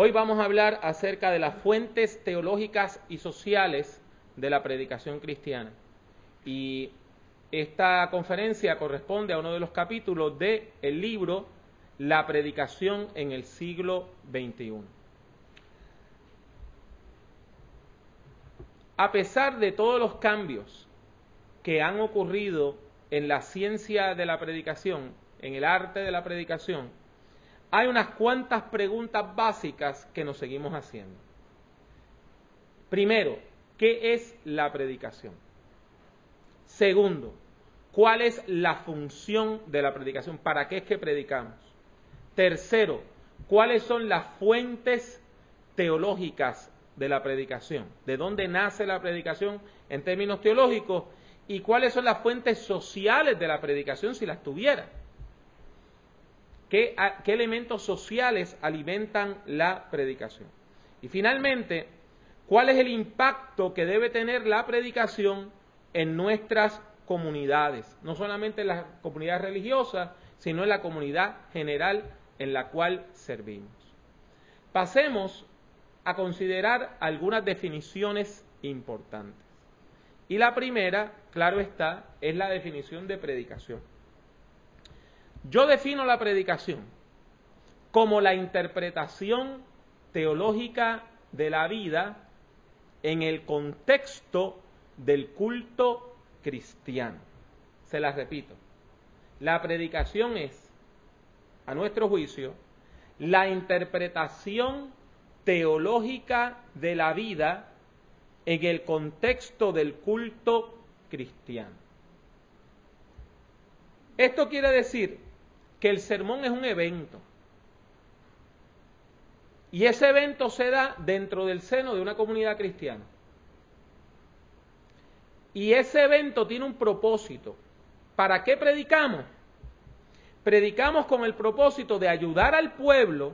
Hoy vamos a hablar acerca de las fuentes teológicas y sociales de la predicación cristiana. Y esta conferencia corresponde a uno de los capítulos del el libro La predicación en el siglo XXI. A pesar de todos los cambios que han ocurrido en la ciencia de la predicación, en el arte de la predicación, hay unas cuantas preguntas básicas que nos seguimos haciendo. Primero, ¿qué es la predicación? Segundo, ¿cuál es la función de la predicación? ¿Para qué es que predicamos? Tercero, ¿cuáles son las fuentes teológicas de la predicación? ¿De dónde nace la predicación en términos teológicos? ¿Y cuáles son las fuentes sociales de la predicación si las tuviera? ¿Qué, elementos sociales alimentan la predicación? Y finalmente, ¿cuál es el impacto que debe tener la predicación en nuestras comunidades? No solamente en las comunidades religiosas, sino en la comunidad general en la cual servimos. Pasemos a considerar algunas definiciones importantes. Y la primera, claro está, es la definición de predicación. Yo defino la predicación como la interpretación teológica de la vida en el contexto del culto cristiano. Se las repito. La predicación es, a nuestro juicio, la interpretación teológica de la vida en el contexto del culto cristiano. Esto quiere decir que el sermón es un evento. Y ese evento se da dentro del seno de una comunidad cristiana. Y ese evento tiene un propósito. ¿Para qué predicamos? Predicamos con el propósito de ayudar al pueblo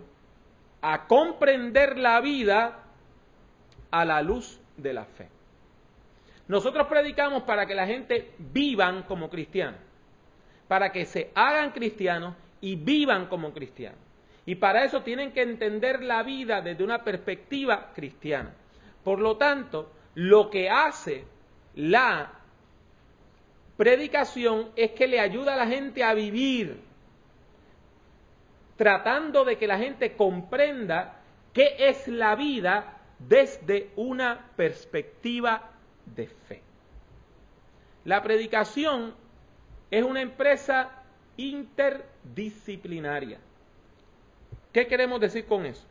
a comprender la vida a la luz de la fe. Nosotros predicamos para que la gente vivan como cristianos para que se hagan cristianos y vivan como cristianos. Y para eso tienen que entender la vida desde una perspectiva cristiana. Por lo tanto, lo que hace la predicación es que le ayuda a la gente a vivir, tratando de que la gente comprenda qué es la vida desde una perspectiva de fe. La predicación es una empresa interdisciplinaria. ¿Qué queremos decir con eso?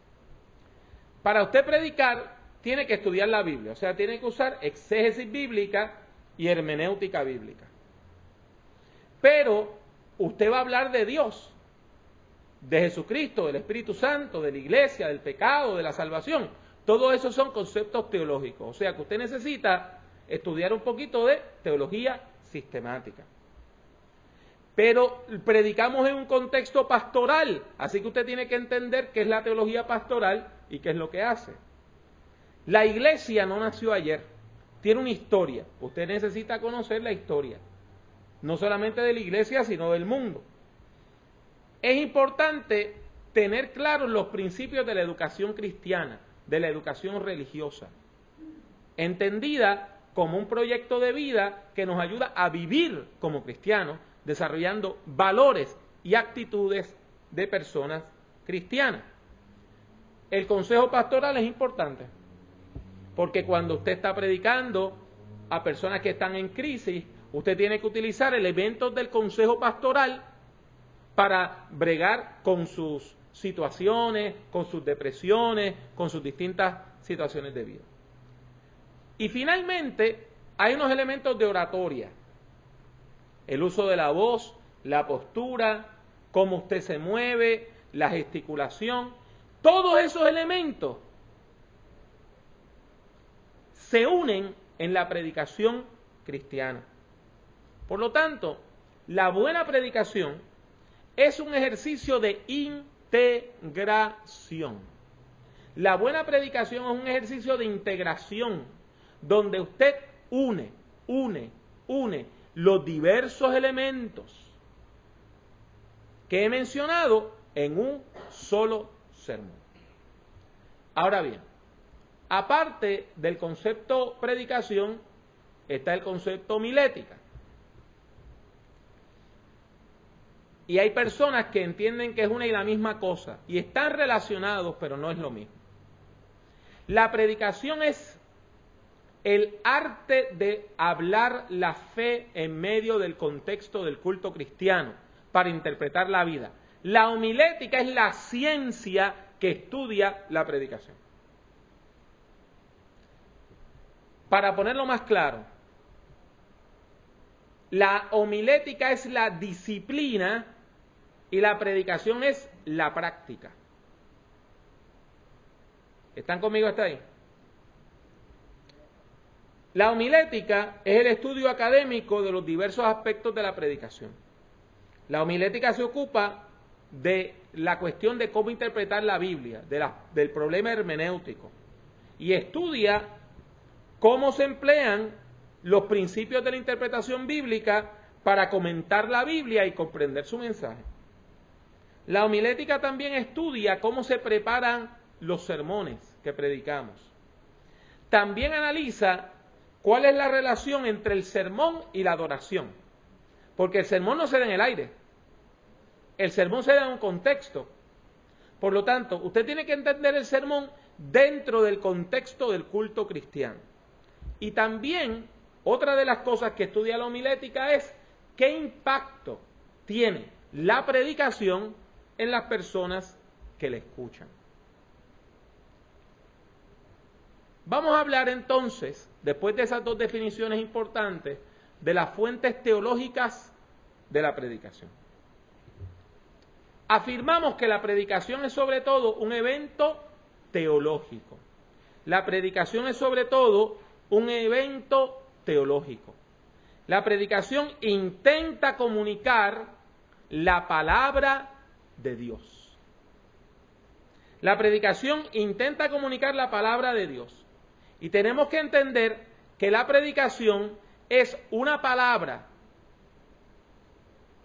Para usted predicar, tiene que estudiar la Biblia, o sea, tiene que usar exégesis bíblica y hermenéutica bíblica. Pero usted va a hablar de Dios, de Jesucristo, del Espíritu Santo, de la iglesia, del pecado, de la salvación. Todo eso son conceptos teológicos, o sea que usted necesita estudiar un poquito de teología sistemática. Pero predicamos en un contexto pastoral, así que usted tiene que entender qué es la teología pastoral y qué es lo que hace. La iglesia no nació ayer, tiene una historia. Usted necesita conocer la historia, no solamente de la iglesia, sino del mundo. Es importante tener claros los principios de la educación cristiana, de la educación religiosa, entendida como un proyecto de vida que nos ayuda a vivir como cristianos, desarrollando valores y actitudes de personas cristianas. El consejo pastoral es importante, porque cuando usted está predicando a personas que están en crisis, usted tiene que utilizar elementos del consejo pastoral para bregar con sus situaciones, con sus depresiones, con sus distintas situaciones de vida. Y finalmente, hay unos elementos de oratoria el uso de la voz, la postura, cómo usted se mueve, la gesticulación, todos esos elementos se unen en la predicación cristiana. Por lo tanto, la buena predicación es un ejercicio de integración. La buena predicación es un ejercicio de integración, donde usted une, une, une los diversos elementos que he mencionado en un solo sermón. Ahora bien, aparte del concepto predicación, está el concepto homilética. Y hay personas que entienden que es una y la misma cosa y están relacionados, pero no es lo mismo. La predicación es el arte de hablar la fe en medio del contexto del culto cristiano para interpretar la vida. La homilética es la ciencia que estudia la predicación. Para ponerlo más claro, la homilética es la disciplina y la predicación es la práctica. ¿Están conmigo hasta ahí? La homilética es el estudio académico de los diversos aspectos de la predicación. La homilética se ocupa de la cuestión de cómo interpretar la Biblia, del problema hermenéutico, y estudia cómo se emplean los principios de la interpretación bíblica para comentar la Biblia y comprender su mensaje. La homilética también estudia cómo se preparan los sermones que predicamos. También analiza cuál es la relación entre el sermón y la adoración. Porque el sermón no se da en el aire. El sermón se da en un contexto. Por lo tanto, usted tiene que entender el sermón dentro del contexto del culto cristiano. Y también otra de las cosas que estudia la homilética es qué impacto tiene la predicación en las personas que le escuchan. Vamos a hablar entonces, después de esas dos definiciones importantes, de las fuentes teológicas de la predicación. Afirmamos que la predicación es sobre todo un evento teológico. La predicación es sobre todo un evento teológico. La predicación intenta comunicar la palabra de Dios. La predicación intenta comunicar la palabra de Dios. Y tenemos que entender que la predicación es una palabra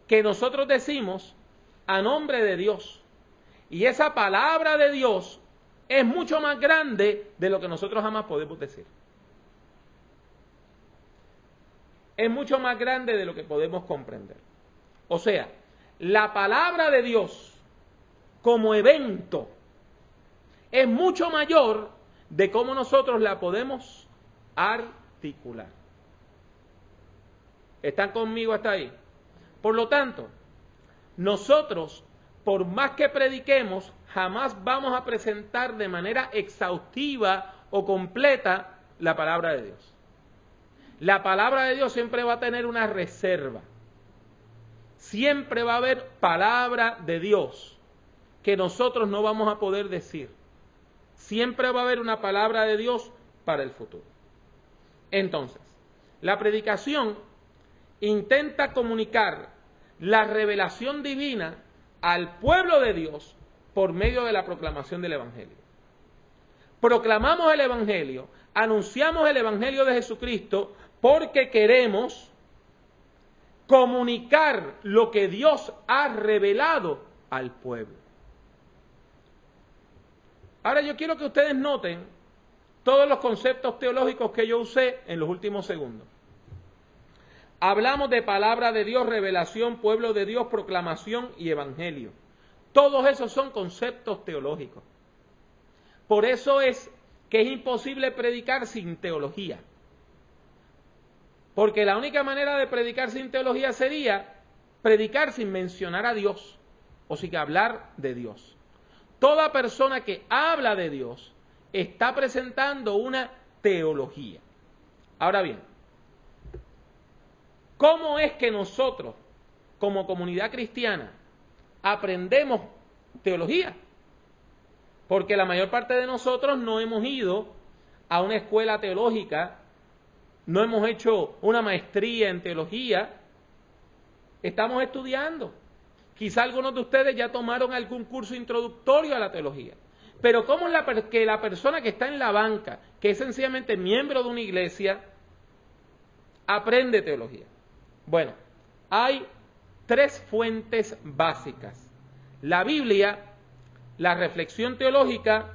que nosotros decimos a nombre de Dios. Y esa palabra de Dios es mucho más grande de lo que nosotros jamás podemos decir. Es mucho más grande de lo que podemos comprender. O sea, la palabra de Dios como evento es mucho mayor de cómo nosotros la podemos articular. ¿Están conmigo hasta ahí? Por lo tanto, nosotros, por más que prediquemos, jamás vamos a presentar de manera exhaustiva o completa la palabra de Dios. La palabra de Dios siempre va a tener una reserva. Siempre va a haber palabra de Dios que nosotros no vamos a poder decir. Siempre va a haber una palabra de Dios para el futuro. Entonces, la predicación intenta comunicar la revelación divina al pueblo de Dios por medio de la proclamación del Evangelio. Proclamamos el Evangelio, anunciamos el Evangelio de Jesucristo porque queremos comunicar lo que Dios ha revelado al pueblo. Ahora yo quiero que ustedes noten todos los conceptos teológicos que yo usé en los últimos segundos. Hablamos de palabra de Dios, revelación, pueblo de Dios, proclamación y evangelio. Todos esos son conceptos teológicos. Por eso es que es imposible predicar sin teología. Porque la única manera de predicar sin teología sería predicar sin mencionar a Dios o sin hablar de Dios. Toda persona que habla de Dios está presentando una teología. Ahora bien, ¿cómo es que nosotros, como comunidad cristiana, aprendemos teología? Porque la mayor parte de nosotros no hemos ido a una escuela teológica no hemos hecho una maestría en teología, estamos estudiando. Quizá algunos de ustedes ya tomaron algún curso introductorio a la teología. Pero ¿cómo la, que la persona que está en la banca, que es sencillamente miembro de una iglesia, aprende teología? Bueno, hay tres fuentes básicas. La Biblia, la reflexión teológica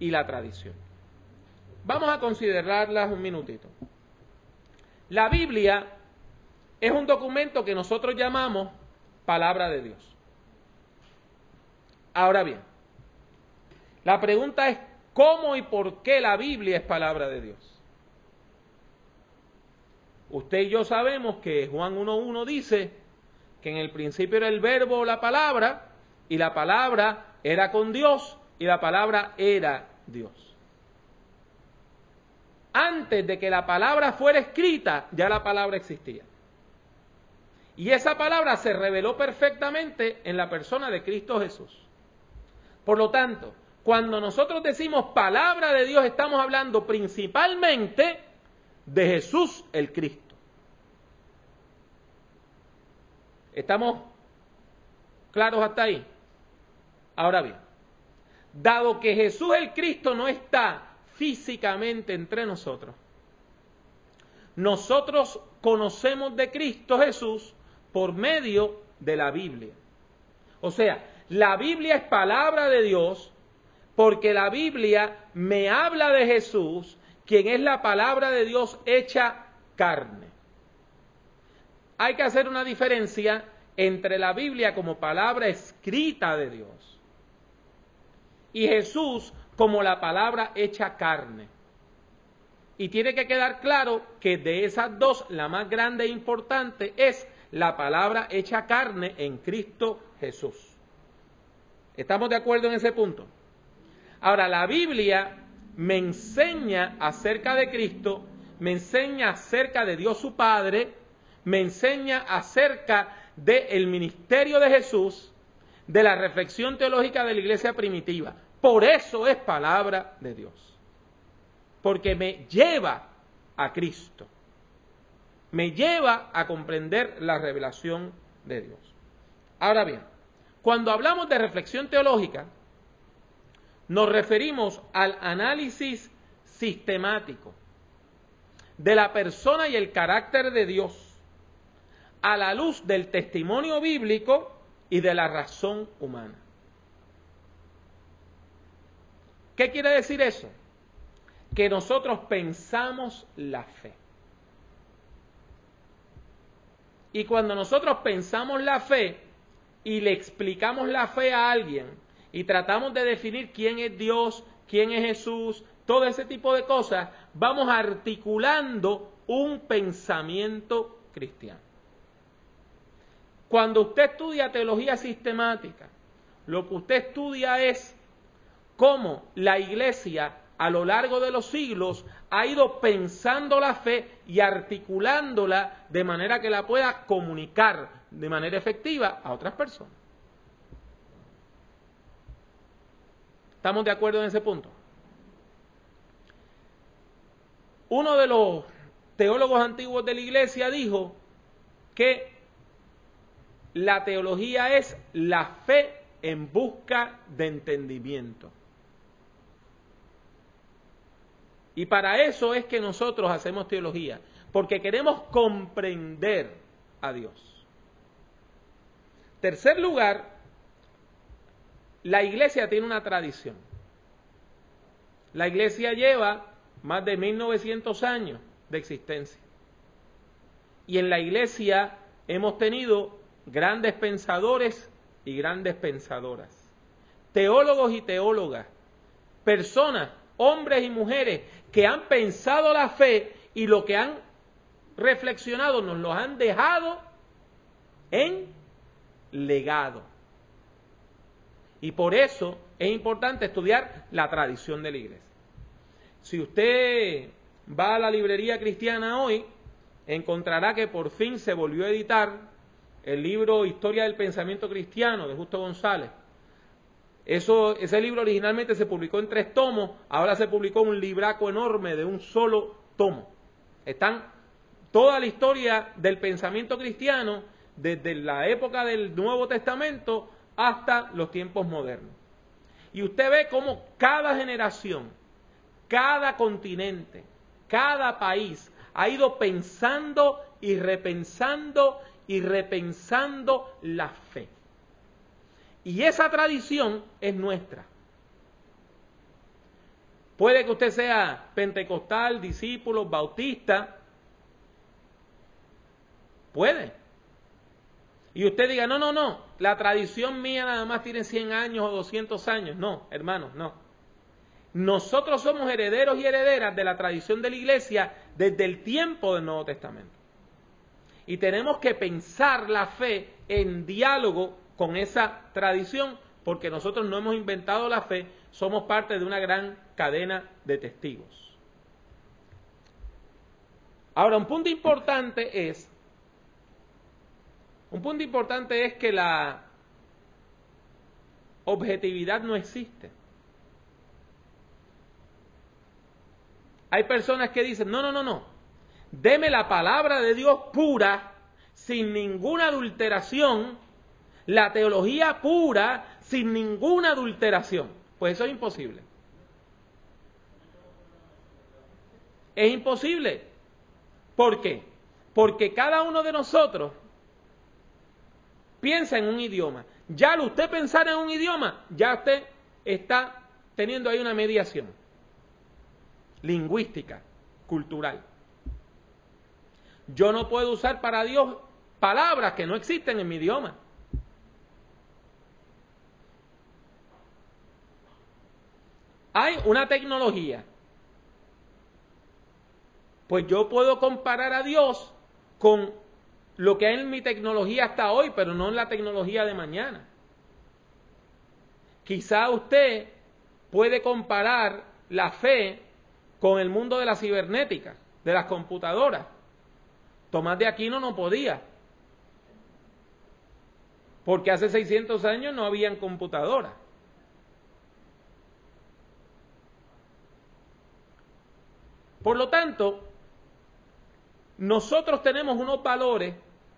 y la tradición. Vamos a considerarlas un minutito. La Biblia es un documento que nosotros llamamos palabra de Dios. Ahora bien, la pregunta es cómo y por qué la Biblia es palabra de Dios. Usted y yo sabemos que Juan 1.1 dice que en el principio era el verbo o la palabra, y la palabra era con Dios, y la palabra era Dios. Antes de que la palabra fuera escrita, ya la palabra existía. Y esa palabra se reveló perfectamente en la persona de Cristo Jesús. Por lo tanto, cuando nosotros decimos palabra de Dios, estamos hablando principalmente de Jesús el Cristo. ¿Estamos claros hasta ahí? Ahora bien, dado que Jesús el Cristo no está físicamente entre nosotros, nosotros conocemos de Cristo Jesús por medio de la Biblia. O sea, la Biblia es palabra de Dios porque la Biblia me habla de Jesús, quien es la palabra de Dios hecha carne. Hay que hacer una diferencia entre la Biblia como palabra escrita de Dios y Jesús como la palabra hecha carne. Y tiene que quedar claro que de esas dos, la más grande e importante es la palabra hecha carne en Cristo Jesús. ¿Estamos de acuerdo en ese punto? Ahora, la Biblia me enseña acerca de Cristo, me enseña acerca de Dios su Padre, me enseña acerca del ministerio de Jesús, de la reflexión teológica de la iglesia primitiva. Por eso es palabra de Dios. Porque me lleva a Cristo. Me lleva a comprender la revelación de Dios. Ahora bien, cuando hablamos de reflexión teológica, nos referimos al análisis sistemático de la persona y el carácter de Dios a la luz del testimonio bíblico y de la razón humana. ¿Qué quiere decir eso? Que nosotros pensamos la fe. Y cuando nosotros pensamos la fe y le explicamos la fe a alguien y tratamos de definir quién es Dios, quién es Jesús, todo ese tipo de cosas, vamos articulando un pensamiento cristiano. Cuando usted estudia teología sistemática, lo que usted estudia es cómo la iglesia a lo largo de los siglos ha ido pensando la fe y articulándola de manera que la pueda comunicar de manera efectiva a otras personas. ¿Estamos de acuerdo en ese punto? Uno de los teólogos antiguos de la iglesia dijo que la teología es la fe en busca de entendimiento. Y para eso es que nosotros hacemos teología, porque queremos comprender a Dios. Tercer lugar, la iglesia tiene una tradición. La iglesia lleva más de 1900 años de existencia. Y en la iglesia hemos tenido grandes pensadores y grandes pensadoras, teólogos y teólogas, personas, hombres y mujeres que han pensado la fe y lo que han reflexionado nos lo han dejado en legado. Y por eso es importante estudiar la tradición de la iglesia. Si usted va a la librería cristiana hoy, encontrará que por fin se volvió a editar el libro Historia del Pensamiento Cristiano de Justo González. Eso, ese libro originalmente se publicó en tres tomos, ahora se publicó un libraco enorme de un solo tomo. Están toda la historia del pensamiento cristiano desde la época del Nuevo Testamento hasta los tiempos modernos. Y usted ve cómo cada generación, cada continente, cada país ha ido pensando y repensando y repensando la fe. Y esa tradición es nuestra. Puede que usted sea pentecostal, discípulo, bautista. Puede. Y usted diga, no, no, no, la tradición mía nada más tiene 100 años o 200 años. No, hermanos, no. Nosotros somos herederos y herederas de la tradición de la iglesia desde el tiempo del Nuevo Testamento. Y tenemos que pensar la fe en diálogo con esa tradición, porque nosotros no hemos inventado la fe, somos parte de una gran cadena de testigos. Ahora, un punto importante es un punto importante es que la objetividad no existe. Hay personas que dicen, no, no, no, no, deme la palabra de Dios pura, sin ninguna adulteración, la teología pura, sin ninguna adulteración. Pues eso es imposible. Es imposible. ¿Por qué? Porque cada uno de nosotros piensa en un idioma. Ya al usted pensar en un idioma, ya usted está teniendo ahí una mediación lingüística, cultural. Yo no puedo usar para Dios palabras que no existen en mi idioma. Hay una tecnología. Pues yo puedo comparar a Dios con lo que es en mi tecnología hasta hoy, pero no en la tecnología de mañana. Quizá usted puede comparar la fe con el mundo de la cibernética, de las computadoras. Tomás de Aquino no podía, porque hace 600 años no habían computadoras. Por lo tanto, nosotros tenemos unos valores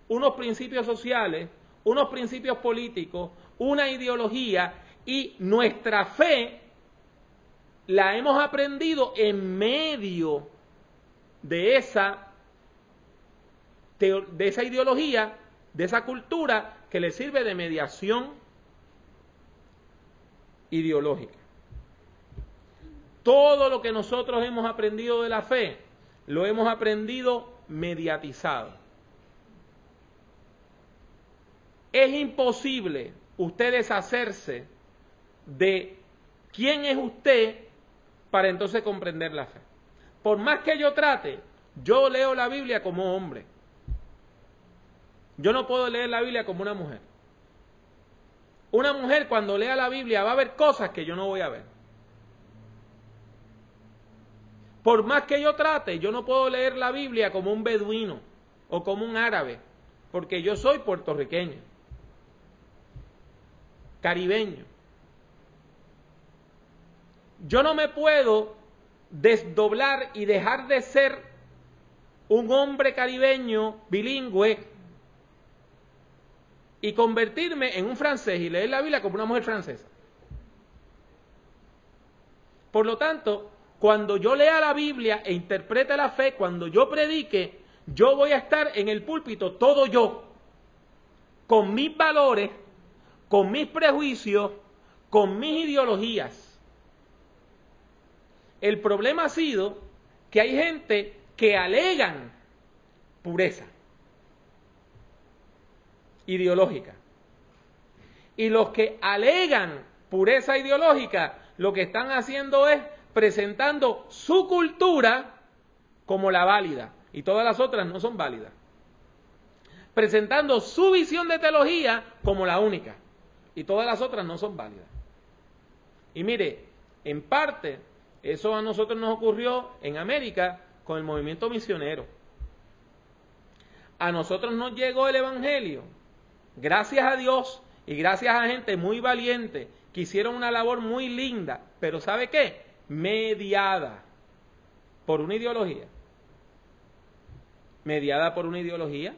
unos principios sociales, unos principios políticos, una ideología y nuestra fe la hemos aprendido en medio de esa, de esa ideología, de esa cultura que le sirve de mediación ideológica. Todo lo que nosotros hemos aprendido de la fe, lo hemos aprendido mediatizado. Es imposible usted deshacerse de quién es usted para entonces comprender la fe. Por más que yo trate, yo leo la Biblia como hombre. Yo no puedo leer la Biblia como una mujer. Una mujer cuando lea la Biblia va a ver cosas que yo no voy a ver. Por más que yo trate, yo no puedo leer la Biblia como un beduino o como un árabe, porque yo soy puertorriqueño caribeño. Yo no me puedo desdoblar y dejar de ser un hombre caribeño bilingüe y convertirme en un francés y leer la Biblia como una mujer francesa. Por lo tanto, cuando yo lea la Biblia e interprete la fe, cuando yo predique, yo voy a estar en el púlpito todo yo, con mis valores, con mis prejuicios, con mis ideologías. El problema ha sido que hay gente que alegan pureza ideológica. Y los que alegan pureza ideológica, lo que están haciendo es presentando su cultura como la válida. Y todas las otras no son válidas. Presentando su visión de teología como la única y todas las otras no son válidas. Y mire, en parte, eso a nosotros nos ocurrió en América con el movimiento misionero. A nosotros nos llegó el Evangelio, gracias a Dios y gracias a gente muy valiente que hicieron una labor muy linda, pero ¿sabe qué? Mediada por una ideología. Mediada por una ideología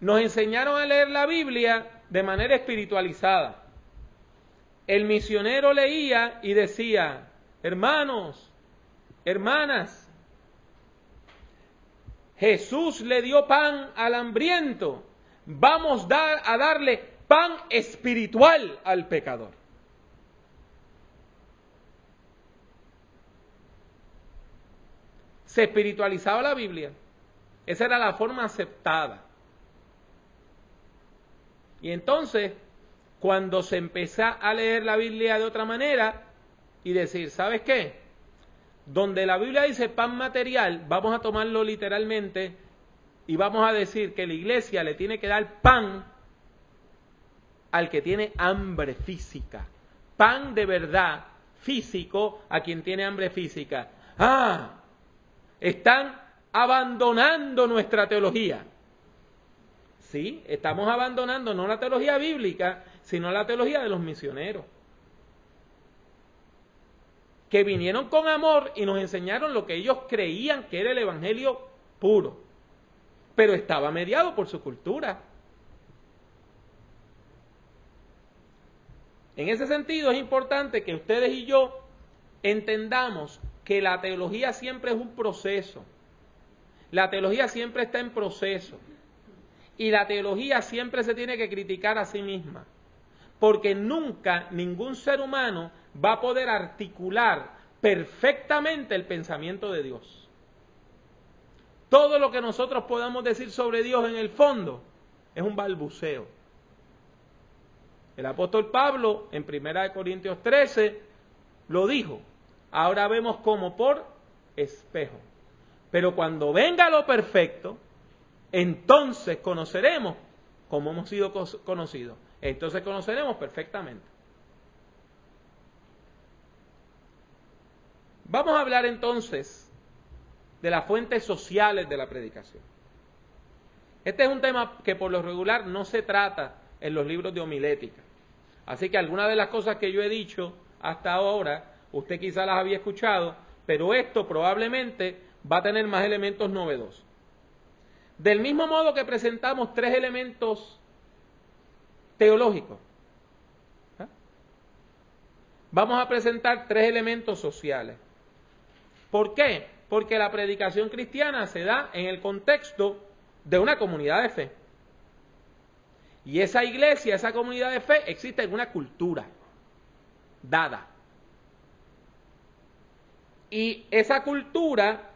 nos enseñaron a leer la Biblia de manera espiritualizada. El misionero leía y decía, hermanos, hermanas, Jesús le dio pan al hambriento, vamos a darle pan espiritual al pecador. Se espiritualizaba la Biblia. Esa era la forma aceptada. Y entonces, cuando se empezó a leer la Biblia de otra manera y decir, ¿sabes qué? Donde la Biblia dice pan material, vamos a tomarlo literalmente y vamos a decir que la iglesia le tiene que dar pan al que tiene hambre física. Pan de verdad físico a quien tiene hambre física. Ah, están abandonando nuestra teología. Sí, estamos abandonando no la teología bíblica, sino la teología de los misioneros. Que vinieron con amor y nos enseñaron lo que ellos creían que era el Evangelio puro. Pero estaba mediado por su cultura. En ese sentido es importante que ustedes y yo entendamos que la teología siempre es un proceso. La teología siempre está en proceso. Y la teología siempre se tiene que criticar a sí misma. Porque nunca ningún ser humano va a poder articular perfectamente el pensamiento de Dios. Todo lo que nosotros podamos decir sobre Dios en el fondo es un balbuceo. El apóstol Pablo en 1 Corintios 13 lo dijo. Ahora vemos como por espejo. Pero cuando venga lo perfecto, entonces conoceremos como hemos sido conocidos. Entonces conoceremos perfectamente. Vamos a hablar entonces de las fuentes sociales de la predicación. Este es un tema que por lo regular no se trata en los libros de homilética. Así que algunas de las cosas que yo he dicho hasta ahora, usted quizá las había escuchado, pero esto probablemente va a tener más elementos novedosos. Del mismo modo que presentamos tres elementos teológicos, ¿eh? vamos a presentar tres elementos sociales. ¿Por qué? Porque la predicación cristiana se da en el contexto de una comunidad de fe. Y esa iglesia, esa comunidad de fe existe en una cultura dada. Y esa cultura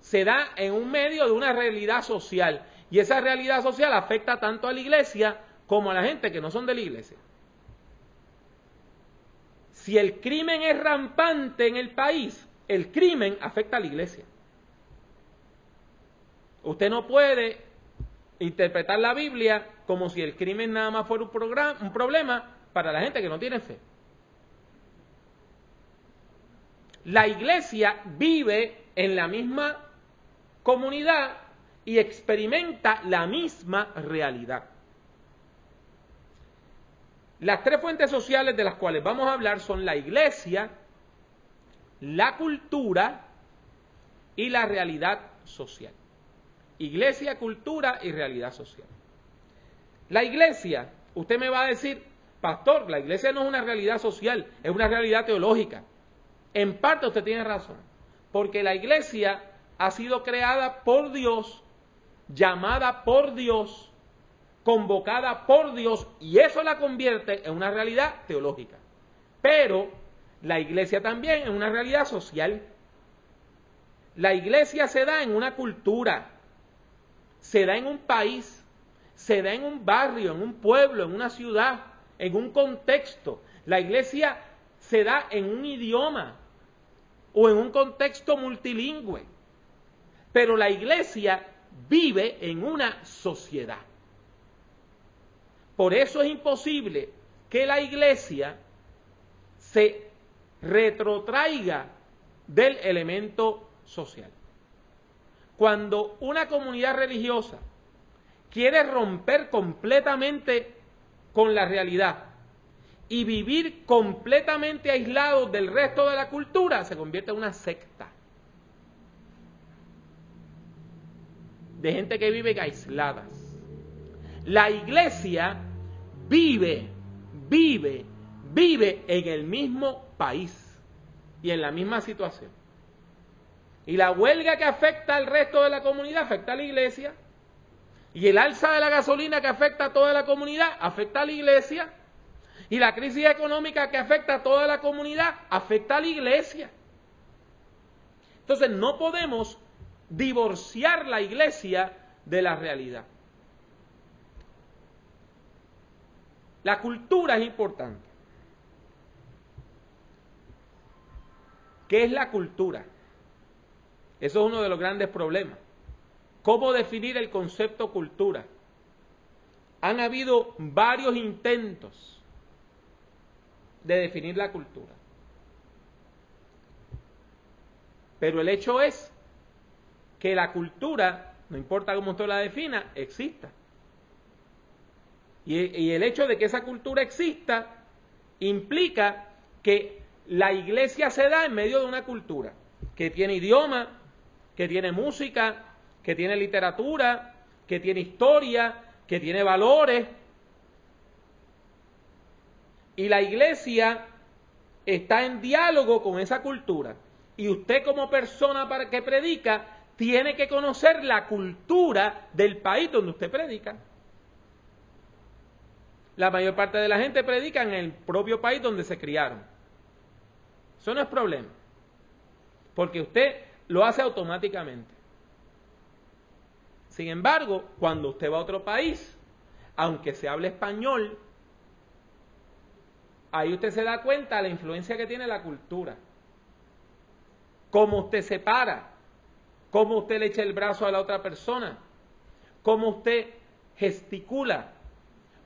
se da en un medio de una realidad social. Y esa realidad social afecta tanto a la iglesia como a la gente que no son de la iglesia. Si el crimen es rampante en el país, el crimen afecta a la iglesia. Usted no puede interpretar la Biblia como si el crimen nada más fuera un, un problema para la gente que no tiene fe. La iglesia vive en la misma comunidad y experimenta la misma realidad. Las tres fuentes sociales de las cuales vamos a hablar son la iglesia, la cultura y la realidad social. Iglesia, cultura y realidad social. La iglesia, usted me va a decir, pastor, la iglesia no es una realidad social, es una realidad teológica. En parte usted tiene razón, porque la iglesia ha sido creada por Dios, llamada por Dios, convocada por Dios, y eso la convierte en una realidad teológica. Pero la iglesia también es una realidad social. La iglesia se da en una cultura, se da en un país, se da en un barrio, en un pueblo, en una ciudad, en un contexto. La iglesia se da en un idioma o en un contexto multilingüe. Pero la iglesia vive en una sociedad. Por eso es imposible que la iglesia se retrotraiga del elemento social. Cuando una comunidad religiosa quiere romper completamente con la realidad y vivir completamente aislado del resto de la cultura, se convierte en una secta. De gente que vive aisladas. La iglesia vive, vive, vive en el mismo país y en la misma situación. Y la huelga que afecta al resto de la comunidad afecta a la iglesia y el alza de la gasolina que afecta a toda la comunidad afecta a la iglesia. Y la crisis económica que afecta a toda la comunidad afecta a la iglesia. Entonces no podemos divorciar la iglesia de la realidad. La cultura es importante. ¿Qué es la cultura? Eso es uno de los grandes problemas. ¿Cómo definir el concepto cultura? Han habido varios intentos de definir la cultura. Pero el hecho es que la cultura, no importa cómo usted la defina, exista. Y, el hecho de que esa cultura exista implica que la iglesia se da en medio de una cultura que tiene idioma, que tiene música, que tiene literatura, que tiene historia, que tiene valores. Y la iglesia está en diálogo con esa cultura. Y usted como persona para que predica tiene que conocer la cultura del país donde usted predica. La mayor parte de la gente predica en el propio país donde se criaron. Eso no es problema. Porque usted lo hace automáticamente. Sin embargo, cuando usted va a otro país, aunque se hable español, ahí usted se da cuenta de la influencia que tiene la cultura. Cómo usted se para, cómo usted le echa el brazo a la otra persona, cómo usted gesticula,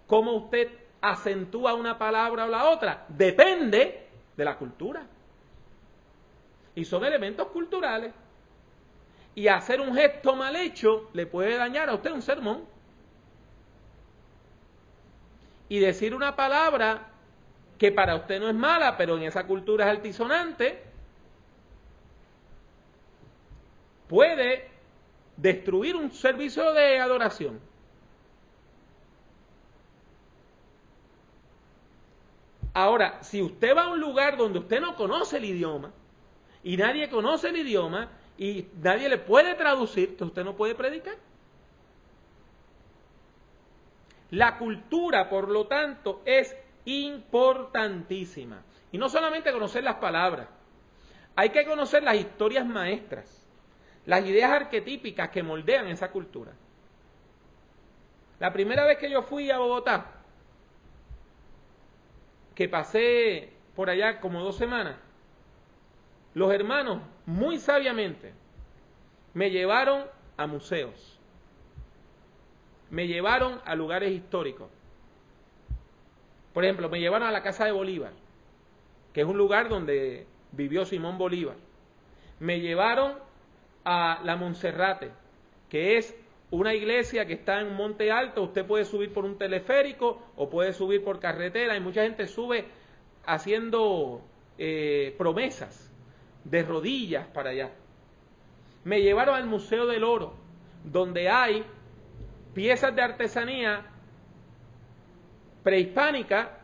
cómo usted acentúa una palabra o la otra, depende de la cultura. Y son elementos culturales. Y hacer un gesto mal hecho le puede dañar a usted un sermón. Y decir una palabra que para usted no es mala, pero en esa cultura es altisonante, puede destruir un servicio de adoración. Ahora, si usted va a un lugar donde usted no conoce el idioma y nadie conoce el idioma y nadie le puede traducir, entonces usted no puede predicar. La cultura, por lo tanto, es importantísima. Y no solamente conocer las palabras, hay que conocer las historias maestras, las ideas arquetípicas que moldean esa cultura. La primera vez que yo fui a Bogotá, que pasé por allá como dos semanas, los hermanos muy sabiamente me llevaron a museos, me llevaron a lugares históricos. Por ejemplo, me llevaron a la Casa de Bolívar, que es un lugar donde vivió Simón Bolívar. Me llevaron a la Monserrate, que es una iglesia que está en un monte alto, usted puede subir por un teleférico o puede subir por carretera y mucha gente sube haciendo eh, promesas de rodillas para allá. Me llevaron al Museo del Oro, donde hay piezas de artesanía prehispánica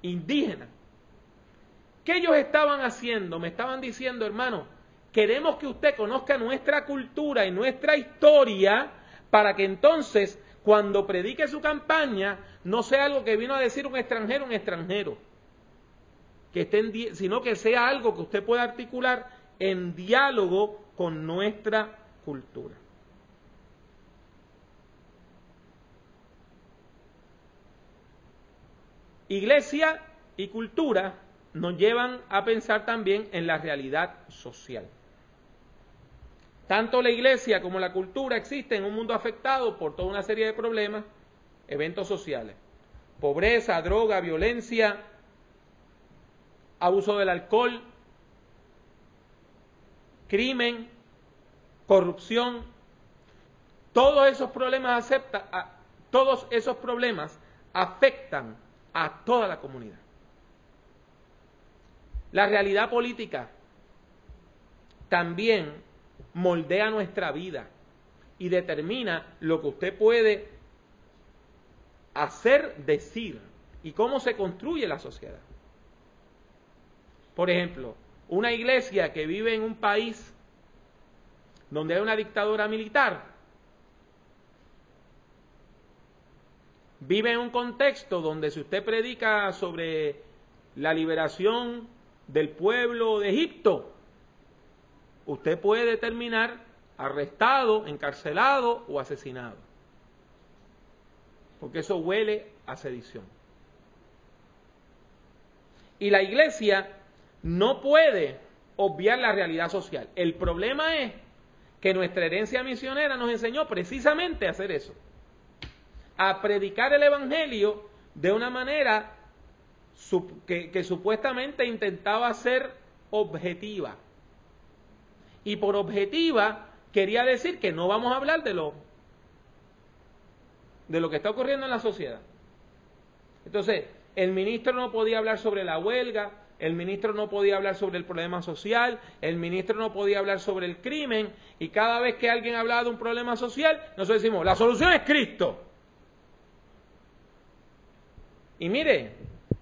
indígena. ¿Qué ellos estaban haciendo? Me estaban diciendo, hermano, Queremos que usted conozca nuestra cultura y nuestra historia para que entonces cuando predique su campaña no sea algo que vino a decir un extranjero, un extranjero, que sino que sea algo que usted pueda articular en diálogo con nuestra cultura. Iglesia y cultura nos llevan a pensar también en la realidad social. Tanto la iglesia como la cultura existen en un mundo afectado por toda una serie de problemas, eventos sociales. Pobreza, droga, violencia, abuso del alcohol, crimen, corrupción. Todos esos problemas acepta, todos esos problemas afectan a toda la comunidad. La realidad política también moldea nuestra vida y determina lo que usted puede hacer, decir y cómo se construye la sociedad. Por ejemplo, una iglesia que vive en un país donde hay una dictadura militar, vive en un contexto donde si usted predica sobre la liberación del pueblo de Egipto, usted puede terminar arrestado, encarcelado o asesinado. Porque eso huele a sedición. Y la iglesia no puede obviar la realidad social. El problema es que nuestra herencia misionera nos enseñó precisamente a hacer eso. A predicar el Evangelio de una manera que, que supuestamente intentaba ser objetiva. Y por objetiva quería decir que no vamos a hablar de lo, de lo que está ocurriendo en la sociedad. Entonces, el ministro no podía hablar sobre la huelga, el ministro no podía hablar sobre el problema social, el ministro no podía hablar sobre el crimen, y cada vez que alguien hablaba de un problema social, nosotros decimos, la solución es Cristo. Y mire,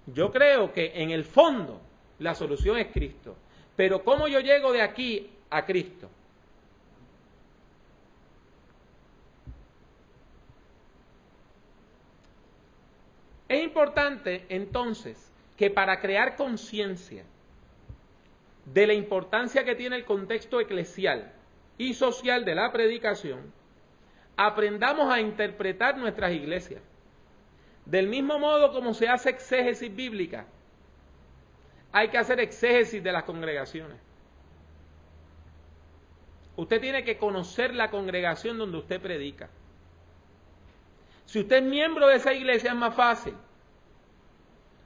yo creo que en el fondo la solución es Cristo. Pero ¿cómo yo llego de aquí a Cristo? Es importante entonces que para crear conciencia de la importancia que tiene el contexto eclesial y social de la predicación, aprendamos a interpretar nuestras iglesias. Del mismo modo como se hace exégesis bíblica, hay que hacer exégesis de las congregaciones. Usted tiene que conocer la congregación donde usted predica. Si usted es miembro de esa iglesia es más fácil,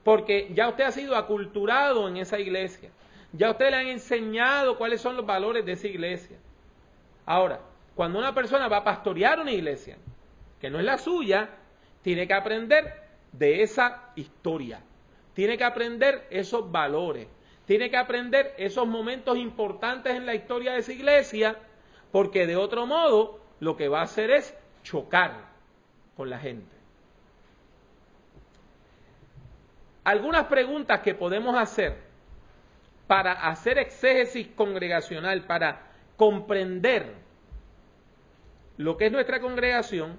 porque ya usted ha sido aculturado en esa iglesia, ya usted le han enseñado cuáles son los valores de esa iglesia. Ahora, cuando una persona va a pastorear una iglesia, que no es la suya, tiene que aprender de esa historia, tiene que aprender esos valores, tiene que aprender esos momentos importantes en la historia de esa iglesia, porque de otro modo lo que va a hacer es chocar con la gente. Algunas preguntas que podemos hacer para hacer exégesis congregacional, para comprender lo que es nuestra congregación,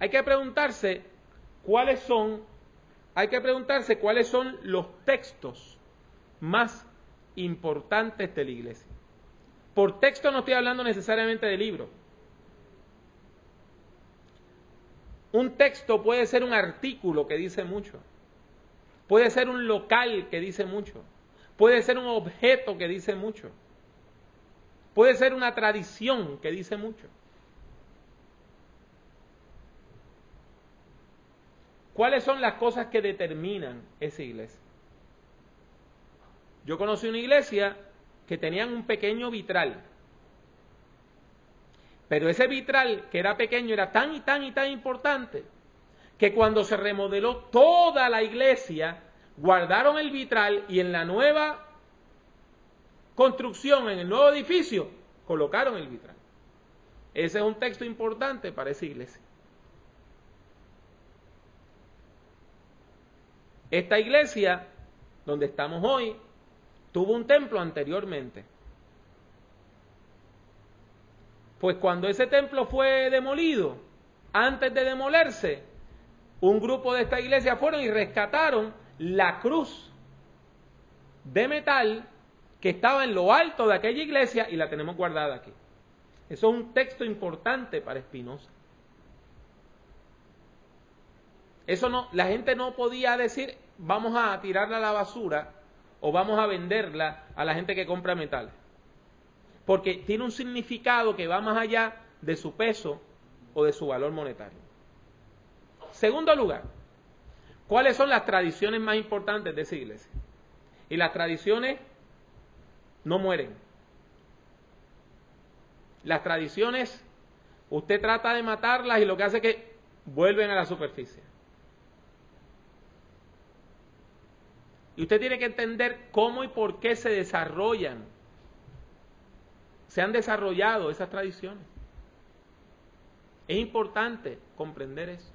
hay que preguntarse cuáles son, hay que preguntarse cuáles son los textos más importantes de la iglesia. Por texto no estoy hablando necesariamente de libro. Un texto puede ser un artículo que dice mucho. Puede ser un local que dice mucho. Puede ser un objeto que dice mucho. Puede ser una tradición que dice mucho. ¿Cuáles son las cosas que determinan esa iglesia? Yo conocí una iglesia que tenían un pequeño vitral. Pero ese vitral, que era pequeño, era tan y tan y tan importante que cuando se remodeló toda la iglesia, guardaron el vitral y en la nueva construcción, en el nuevo edificio, colocaron el vitral. Ese es un texto importante para esa iglesia. Esta iglesia, donde estamos hoy, tuvo un templo anteriormente. Pues cuando ese templo fue demolido, antes de demolerse, un grupo de esta iglesia fueron y rescataron la cruz de metal que estaba en lo alto de aquella iglesia y la tenemos guardada aquí. Eso es un texto importante para Espinosa. Eso no, la gente no podía decir vamos a tirarla a la basura o vamos a venderla a la gente que compra metal. Porque tiene un significado que va más allá de su peso o de su valor monetario. Segundo lugar, ¿cuáles son las tradiciones más importantes de esa iglesia? Y las tradiciones no mueren. Las tradiciones, usted trata de matarlas y lo que hace es que vuelven a la superficie. Y usted tiene que entender cómo y por qué se desarrollan, se han desarrollado esas tradiciones. Es importante comprender eso.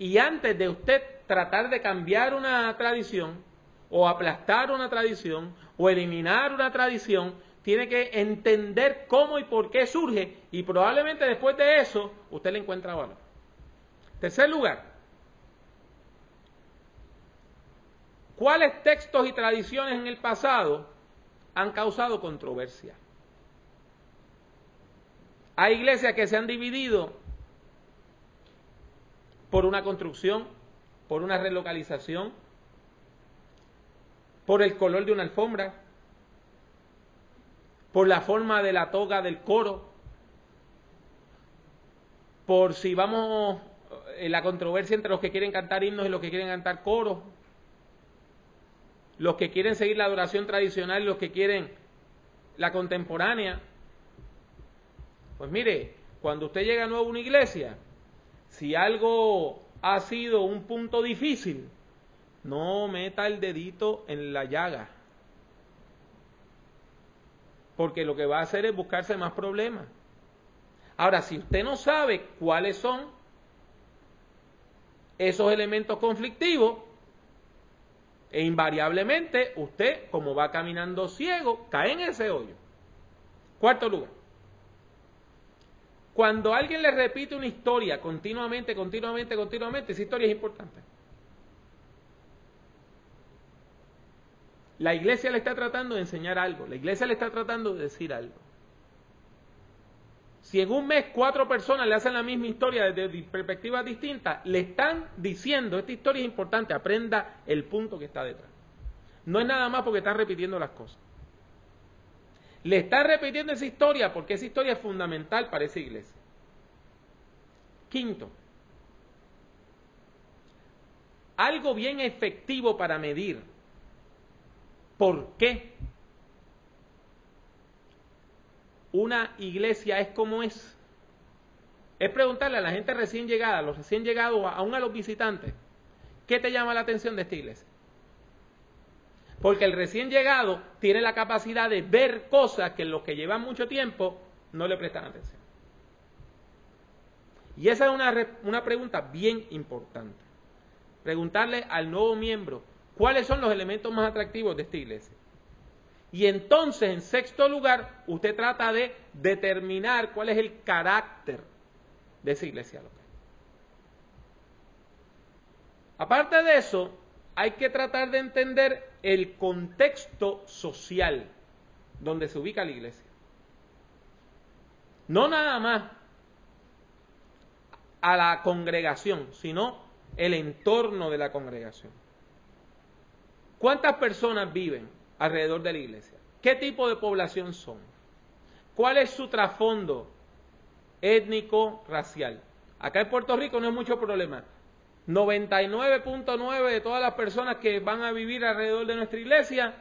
Y antes de usted tratar de cambiar una tradición, o aplastar una tradición, o eliminar una tradición, tiene que entender cómo y por qué surge, y probablemente después de eso usted le encuentra valor. Tercer lugar, cuáles textos y tradiciones en el pasado han causado controversia. Hay iglesias que se han dividido por una construcción, por una relocalización, por el color de una alfombra, por la forma de la toga del coro, por si vamos en la controversia entre los que quieren cantar himnos y los que quieren cantar coros, los que quieren seguir la adoración tradicional y los que quieren la contemporánea. Pues mire, cuando usted llega nuevo a una iglesia, si algo ha sido un punto difícil, no meta el dedito en la llaga. Porque lo que va a hacer es buscarse más problemas. Ahora, si usted no sabe cuáles son esos elementos conflictivos, e invariablemente usted, como va caminando ciego, cae en ese hoyo. Cuarto lugar. Cuando alguien le repite una historia continuamente, continuamente, continuamente, esa historia es importante. La iglesia le está tratando de enseñar algo, la iglesia le está tratando de decir algo. Si en un mes cuatro personas le hacen la misma historia desde perspectivas distintas, le están diciendo, esta historia es importante, aprenda el punto que está detrás. No es nada más porque están repitiendo las cosas. Le está repitiendo esa historia porque esa historia es fundamental para esa iglesia. Quinto, algo bien efectivo para medir por qué una iglesia es como es. Es preguntarle a la gente recién llegada, a los recién llegados, aún a los visitantes, ¿qué te llama la atención de esta iglesia? Porque el recién llegado tiene la capacidad de ver cosas que los que llevan mucho tiempo no le prestan atención. Y esa es una, una pregunta bien importante. Preguntarle al nuevo miembro cuáles son los elementos más atractivos de esta iglesia. Y entonces, en sexto lugar, usted trata de determinar cuál es el carácter de esa iglesia local. Aparte de eso, hay que tratar de entender el contexto social donde se ubica la iglesia. No nada más a la congregación, sino el entorno de la congregación. ¿Cuántas personas viven alrededor de la iglesia? ¿Qué tipo de población son? ¿Cuál es su trasfondo étnico, racial? Acá en Puerto Rico no hay mucho problema. 99.9 de todas las personas que van a vivir alrededor de nuestra iglesia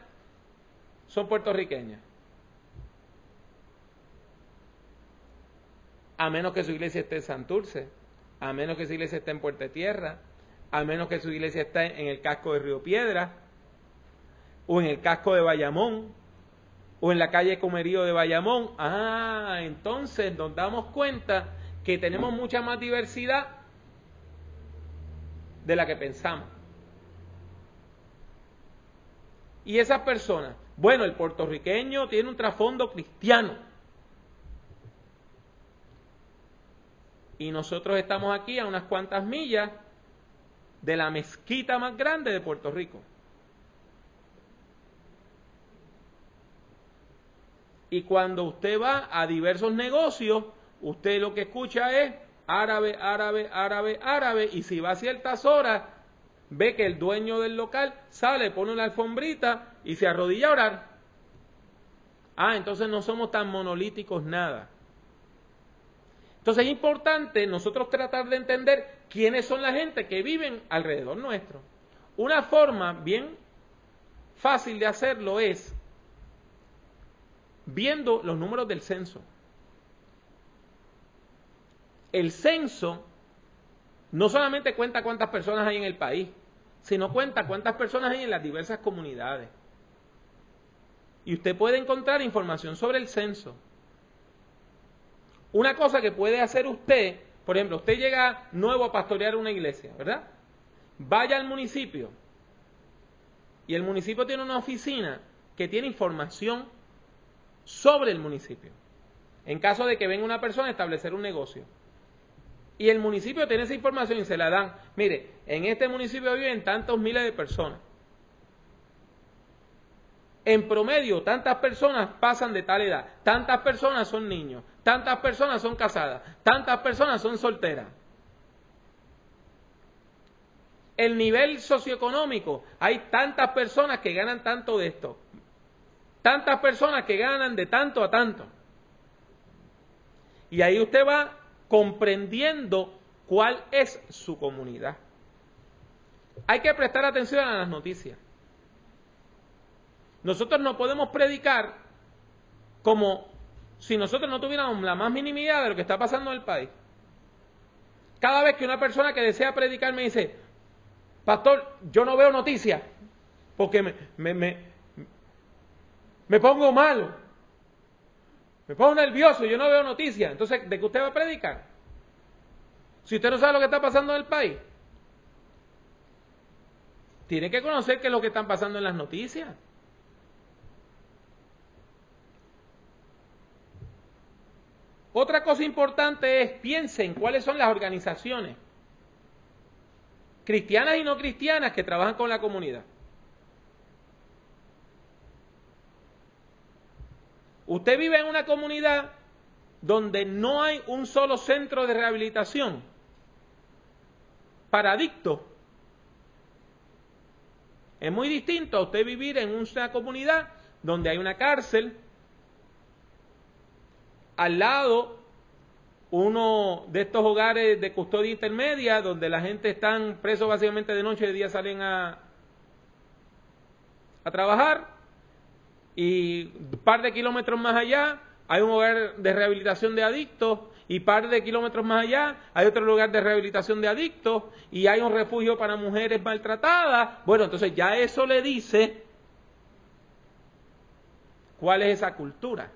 son puertorriqueñas. A menos que su iglesia esté en Santurce, a menos que su iglesia esté en Puerto Tierra, a menos que su iglesia esté en el casco de Río Piedra, o en el casco de Bayamón, o en la calle Comerío de Bayamón. Ah, entonces nos damos cuenta que tenemos mucha más diversidad de la que pensamos. Y esas personas, bueno, el puertorriqueño tiene un trasfondo cristiano. Y nosotros estamos aquí a unas cuantas millas de la mezquita más grande de Puerto Rico. Y cuando usted va a diversos negocios, usted lo que escucha es árabe, árabe, árabe, árabe, y si va a ciertas horas, ve que el dueño del local sale, pone una alfombrita y se arrodilla a orar. Ah, entonces no somos tan monolíticos nada. Entonces es importante nosotros tratar de entender quiénes son la gente que viven alrededor nuestro. Una forma bien fácil de hacerlo es viendo los números del censo. El censo no solamente cuenta cuántas personas hay en el país, sino cuenta cuántas personas hay en las diversas comunidades. Y usted puede encontrar información sobre el censo. Una cosa que puede hacer usted, por ejemplo, usted llega nuevo a pastorear una iglesia, ¿verdad? Vaya al municipio y el municipio tiene una oficina que tiene información sobre el municipio. En caso de que venga una persona a establecer un negocio. Y el municipio tiene esa información y se la dan. Mire, en este municipio viven tantos miles de personas. en promedio, tantas personas pasan de tal edad, tantas personas son niños, tantas personas son casadas, tantas personas son solteras. El nivel socioeconómico, hay tantas personas que ganan tanto de esto, tantas personas que ganan de tanto a tanto. Y ahí usted va comprendiendo cuál es su comunidad. Hay que prestar atención a las noticias. Nosotros no podemos predicar como si nosotros no tuviéramos la más minimidad de lo que está pasando en el país. Cada vez que una persona que desea predicar me dice, pastor, yo no veo noticias porque me, me, me pongo malo, me pongo nervioso, yo no veo noticias. Entonces, ¿de qué usted va a predicar? Si usted no sabe lo que está pasando en el país, tiene que conocer qué es lo que están pasando en las noticias. Otra cosa importante es, piensen cuáles son las organizaciones cristianas y no cristianas que trabajan con la comunidad. Usted vive en una comunidad donde no hay un solo centro de rehabilitación para adictos. Es muy distinto a usted vivir en una comunidad donde hay una cárcel, al lado uno de estos hogares de custodia intermedia donde la gente están presos básicamente de noche y de día salen a, a trabajar y un par de kilómetros más allá hay un hogar de rehabilitación de adictos y par de kilómetros más allá hay otro lugar de rehabilitación de adictos y hay un refugio para mujeres maltratadas. Bueno, entonces ya eso le dice cuál es esa cultura.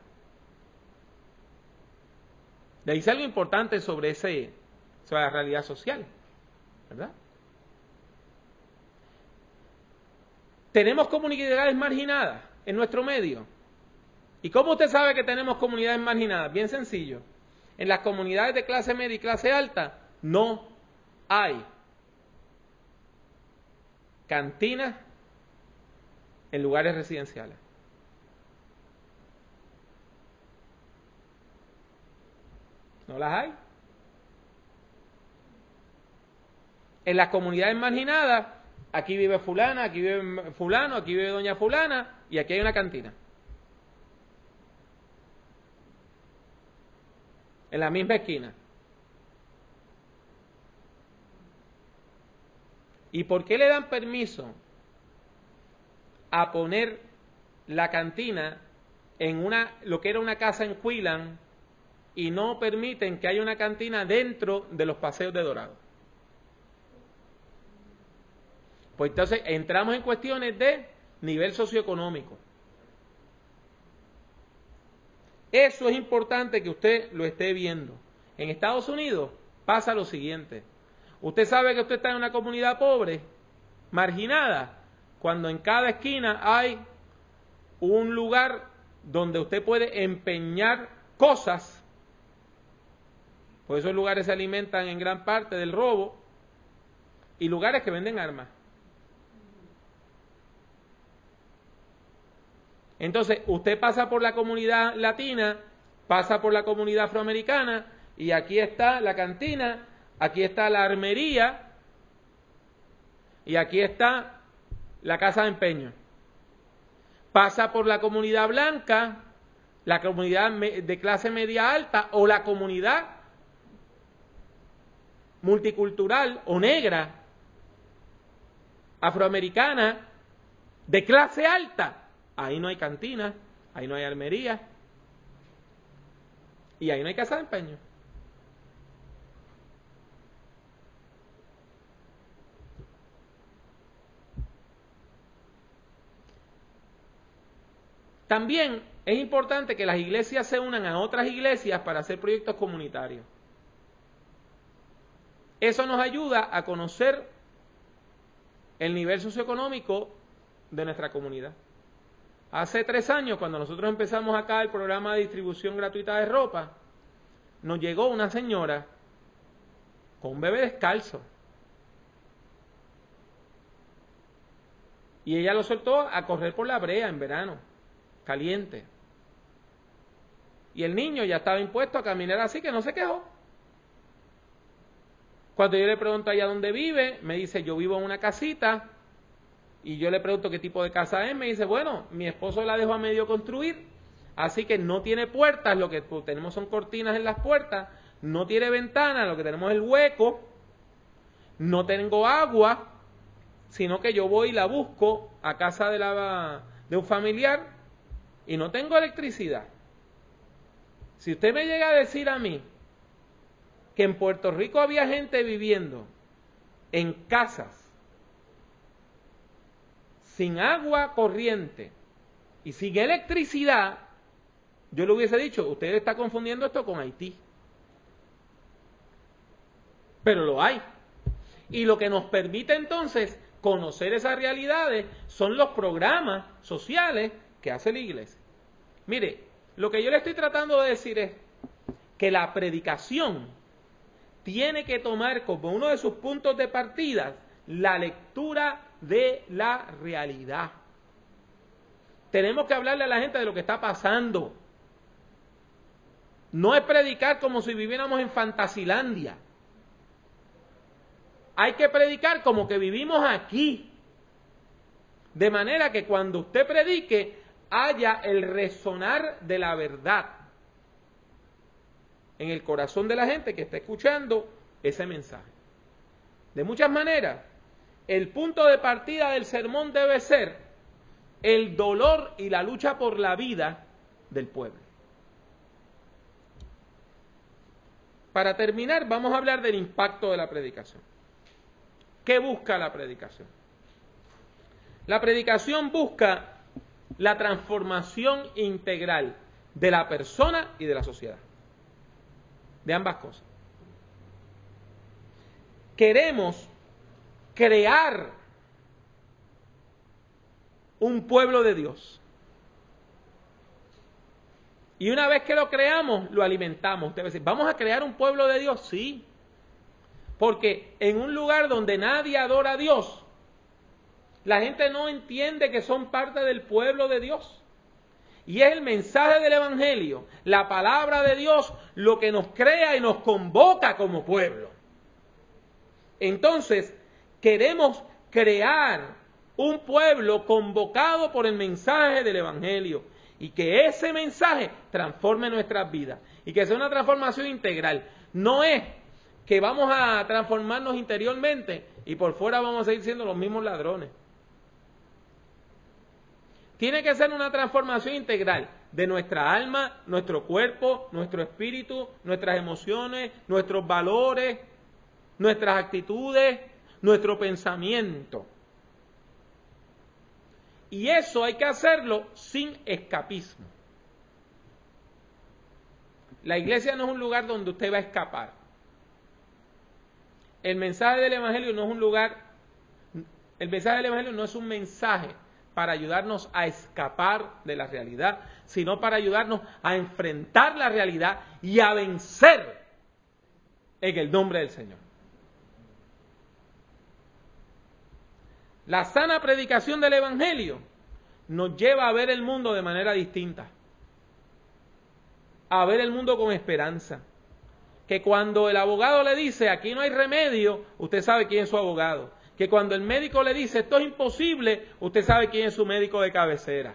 Le dice algo importante sobre, ese, sobre la realidad social, ¿verdad? Tenemos comunidades marginadas en nuestro medio. ¿Y cómo usted sabe que tenemos comunidades marginadas? Bien sencillo. En las comunidades de clase media y clase alta no hay cantinas en lugares residenciales. ¿No las hay? En las comunidades marginadas, aquí vive fulana, aquí vive fulano, aquí vive doña fulana y aquí hay una cantina. En la misma esquina. ¿Y por qué le dan permiso a poner la cantina en una lo que era una casa en Quillan y no permiten que haya una cantina dentro de los paseos de Dorado. Pues entonces entramos en cuestiones de nivel socioeconómico. Eso es importante que usted lo esté viendo. En Estados Unidos pasa lo siguiente. Usted sabe que usted está en una comunidad pobre, marginada, cuando en cada esquina hay un lugar donde usted puede empeñar cosas por esos lugares se alimentan en gran parte del robo y lugares que venden armas. Entonces, usted pasa por la comunidad latina, pasa por la comunidad afroamericana y aquí está la cantina, aquí está la armería y aquí está la casa de empeño. Pasa por la comunidad blanca, la comunidad de clase media alta o la comunidad multicultural o negra, afroamericana, de clase alta, ahí no hay cantina, ahí no hay armería y ahí no hay casa de empeño. También es importante que las iglesias se unan a otras iglesias para hacer proyectos comunitarios. Eso nos ayuda a conocer el nivel socioeconómico de nuestra comunidad. Hace tres años, cuando nosotros empezamos acá el programa de distribución gratuita de ropa, nos llegó una señora con un bebé descalzo. Y ella lo soltó a correr por la brea en verano, caliente. Y el niño ya estaba impuesto a caminar así que no se quejó. Cuando yo le pregunto allá dónde vive, me dice, yo vivo en una casita. Y yo le pregunto qué tipo de casa es, me dice, bueno, mi esposo la dejó a medio construir, así que no tiene puertas, lo que tenemos son cortinas en las puertas, no tiene ventana, lo que tenemos es el hueco, no tengo agua, sino que yo voy y la busco a casa de, la, de un familiar y no tengo electricidad. Si usted me llega a decir a mí que en Puerto Rico había gente viviendo en casas sin agua corriente y sin electricidad, yo le hubiese dicho, usted está confundiendo esto con Haití. Pero lo hay. Y lo que nos permite entonces conocer esas realidades son los programas sociales que hace la iglesia. Mire, lo que yo le estoy tratando de decir es que la predicación tiene que tomar como uno de sus puntos de partida la lectura de la realidad. Tenemos que hablarle a la gente de lo que está pasando. No es predicar como si viviéramos en Fantasilandia. Hay que predicar como que vivimos aquí. De manera que cuando usted predique haya el resonar de la verdad en el corazón de la gente que está escuchando ese mensaje. De muchas maneras, el punto de partida del sermón debe ser el dolor y la lucha por la vida del pueblo. Para terminar, vamos a hablar del impacto de la predicación. ¿Qué busca la predicación? La predicación busca la transformación integral de la persona y de la sociedad de ambas cosas. Queremos crear un pueblo de Dios. Y una vez que lo creamos, lo alimentamos. Usted ¿vamos a crear un pueblo de Dios? Sí. Porque en un lugar donde nadie adora a Dios, la gente no entiende que son parte del pueblo de Dios. Y es el mensaje del Evangelio, la palabra de Dios, lo que nos crea y nos convoca como pueblo. Entonces, queremos crear un pueblo convocado por el mensaje del Evangelio y que ese mensaje transforme nuestras vidas y que sea una transformación integral. No es que vamos a transformarnos interiormente y por fuera vamos a seguir siendo los mismos ladrones. Tiene que ser una transformación integral de nuestra alma, nuestro cuerpo, nuestro espíritu, nuestras emociones, nuestros valores, nuestras actitudes, nuestro pensamiento. Y eso hay que hacerlo sin escapismo. La iglesia no es un lugar donde usted va a escapar. El mensaje del Evangelio no es un lugar, el mensaje del Evangelio no es un mensaje para ayudarnos a escapar de la realidad, sino para ayudarnos a enfrentar la realidad y a vencer en el nombre del Señor. La sana predicación del Evangelio nos lleva a ver el mundo de manera distinta, a ver el mundo con esperanza. Que cuando el abogado le dice aquí no hay remedio, usted sabe quién es su abogado que cuando el médico le dice esto es imposible, usted sabe quién es su médico de cabecera.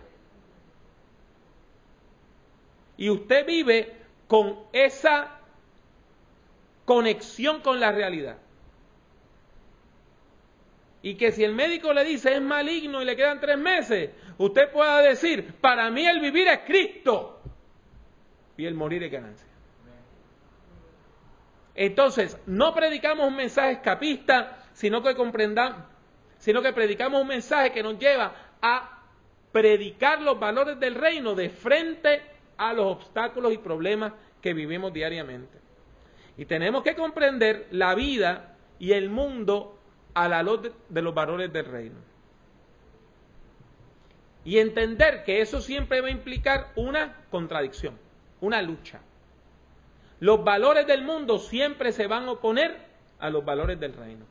Y usted vive con esa conexión con la realidad. Y que si el médico le dice es maligno y le quedan tres meses, usted pueda decir, para mí el vivir es Cristo y el morir es ganancia. Entonces, no predicamos un mensaje escapista, sino que sino que predicamos un mensaje que nos lleva a predicar los valores del reino de frente a los obstáculos y problemas que vivimos diariamente. Y tenemos que comprender la vida y el mundo a la luz de los valores del reino. Y entender que eso siempre va a implicar una contradicción, una lucha. Los valores del mundo siempre se van a oponer a los valores del reino.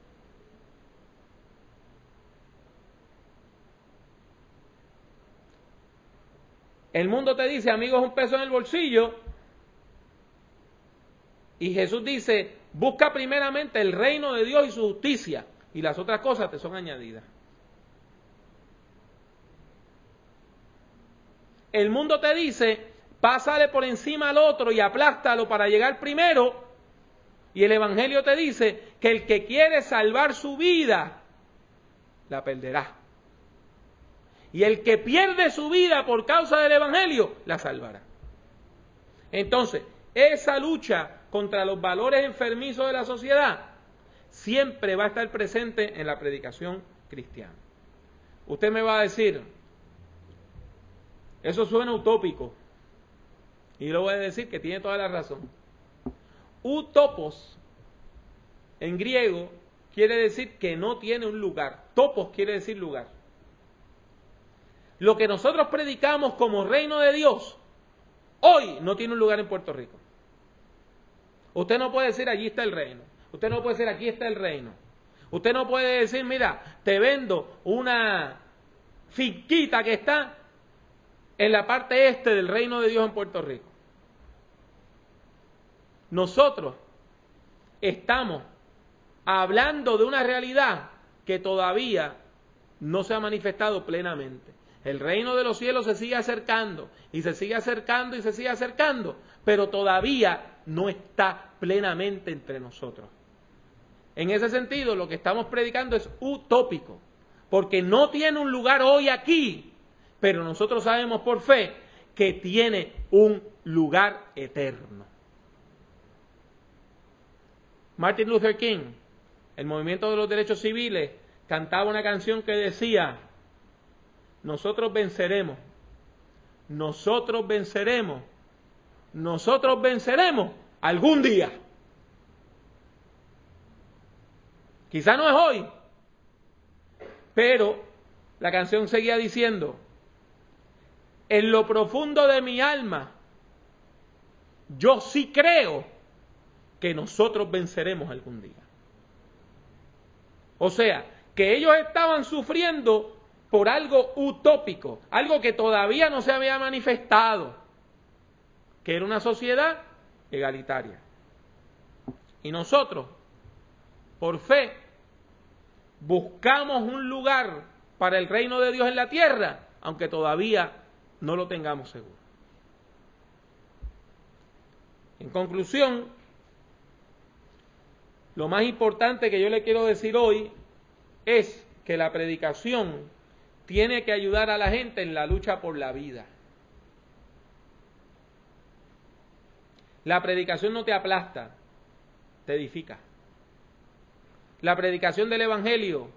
El mundo te dice, amigos, un peso en el bolsillo. Y Jesús dice, busca primeramente el reino de Dios y su justicia. Y las otras cosas te son añadidas. El mundo te dice, pásale por encima al otro y aplástalo para llegar primero. Y el Evangelio te dice que el que quiere salvar su vida, la perderá. Y el que pierde su vida por causa del Evangelio, la salvará. Entonces, esa lucha contra los valores enfermizos de la sociedad siempre va a estar presente en la predicación cristiana. Usted me va a decir, eso suena utópico. Y lo voy a decir que tiene toda la razón. Utopos, en griego, quiere decir que no tiene un lugar. Topos quiere decir lugar. Lo que nosotros predicamos como reino de Dios, hoy no tiene un lugar en Puerto Rico. Usted no puede decir allí está el reino. Usted no puede decir aquí está el reino. Usted no puede decir, mira, te vendo una finquita que está en la parte este del reino de Dios en Puerto Rico. Nosotros estamos hablando de una realidad que todavía no se ha manifestado plenamente. El reino de los cielos se sigue acercando y se sigue acercando y se sigue acercando, pero todavía no está plenamente entre nosotros. En ese sentido, lo que estamos predicando es utópico, porque no tiene un lugar hoy aquí, pero nosotros sabemos por fe que tiene un lugar eterno. Martin Luther King, el movimiento de los derechos civiles, cantaba una canción que decía, nosotros venceremos, nosotros venceremos, nosotros venceremos algún día. Quizá no es hoy, pero la canción seguía diciendo, en lo profundo de mi alma, yo sí creo que nosotros venceremos algún día. O sea, que ellos estaban sufriendo por algo utópico, algo que todavía no se había manifestado, que era una sociedad egalitaria. Y nosotros, por fe, buscamos un lugar para el reino de Dios en la tierra, aunque todavía no lo tengamos seguro. En conclusión, lo más importante que yo le quiero decir hoy es que la predicación tiene que ayudar a la gente en la lucha por la vida. La predicación no te aplasta, te edifica. La predicación del Evangelio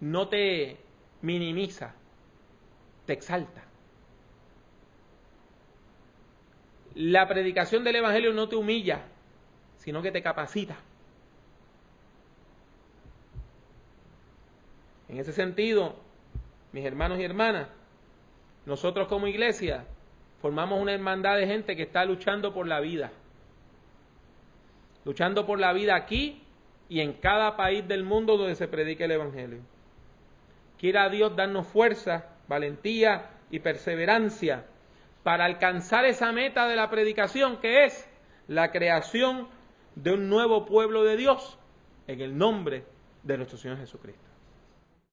no te minimiza, te exalta. La predicación del Evangelio no te humilla, sino que te capacita. En ese sentido, mis hermanos y hermanas, nosotros como iglesia formamos una hermandad de gente que está luchando por la vida. Luchando por la vida aquí y en cada país del mundo donde se predique el Evangelio. Quiera Dios darnos fuerza, valentía y perseverancia para alcanzar esa meta de la predicación que es la creación de un nuevo pueblo de Dios en el nombre de nuestro Señor Jesucristo.